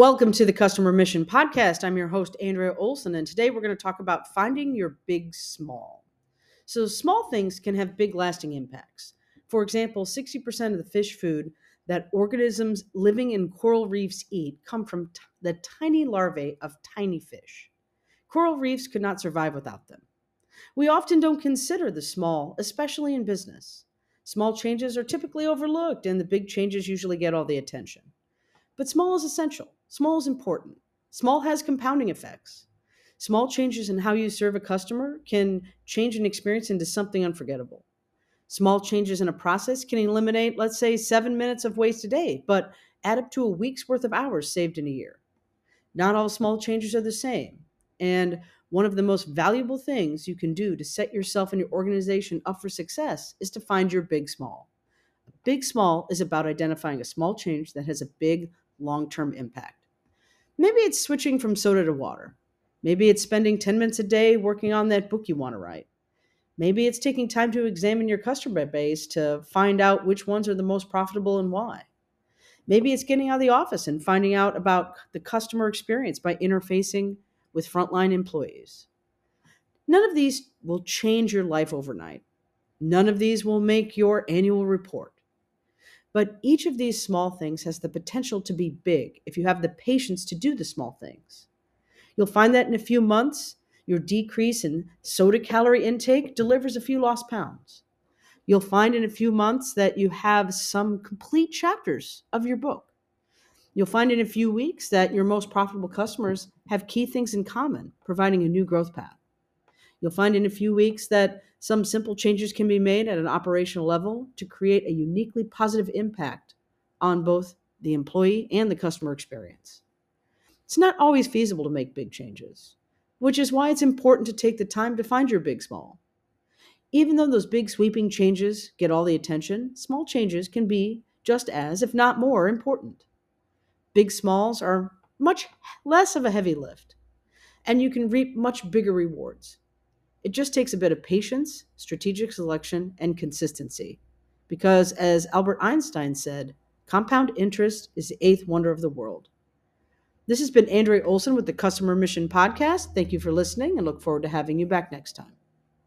Welcome to the Customer Mission Podcast. I'm your host, Andrea Olson, and today we're going to talk about finding your big small. So, small things can have big lasting impacts. For example, 60% of the fish food that organisms living in coral reefs eat come from t- the tiny larvae of tiny fish. Coral reefs could not survive without them. We often don't consider the small, especially in business. Small changes are typically overlooked, and the big changes usually get all the attention. But small is essential. Small is important. Small has compounding effects. Small changes in how you serve a customer can change an experience into something unforgettable. Small changes in a process can eliminate, let's say, seven minutes of waste a day, but add up to a week's worth of hours saved in a year. Not all small changes are the same. And one of the most valuable things you can do to set yourself and your organization up for success is to find your big small. Big small is about identifying a small change that has a big long term impact. Maybe it's switching from soda to water. Maybe it's spending 10 minutes a day working on that book you want to write. Maybe it's taking time to examine your customer base to find out which ones are the most profitable and why. Maybe it's getting out of the office and finding out about the customer experience by interfacing with frontline employees. None of these will change your life overnight. None of these will make your annual report. But each of these small things has the potential to be big if you have the patience to do the small things. You'll find that in a few months, your decrease in soda calorie intake delivers a few lost pounds. You'll find in a few months that you have some complete chapters of your book. You'll find in a few weeks that your most profitable customers have key things in common, providing a new growth path. You'll find in a few weeks that some simple changes can be made at an operational level to create a uniquely positive impact on both the employee and the customer experience. It's not always feasible to make big changes, which is why it's important to take the time to find your big small. Even though those big sweeping changes get all the attention, small changes can be just as, if not more, important. Big smalls are much less of a heavy lift, and you can reap much bigger rewards. It just takes a bit of patience, strategic selection, and consistency. Because, as Albert Einstein said, compound interest is the eighth wonder of the world. This has been Andrea Olson with the Customer Mission Podcast. Thank you for listening and look forward to having you back next time.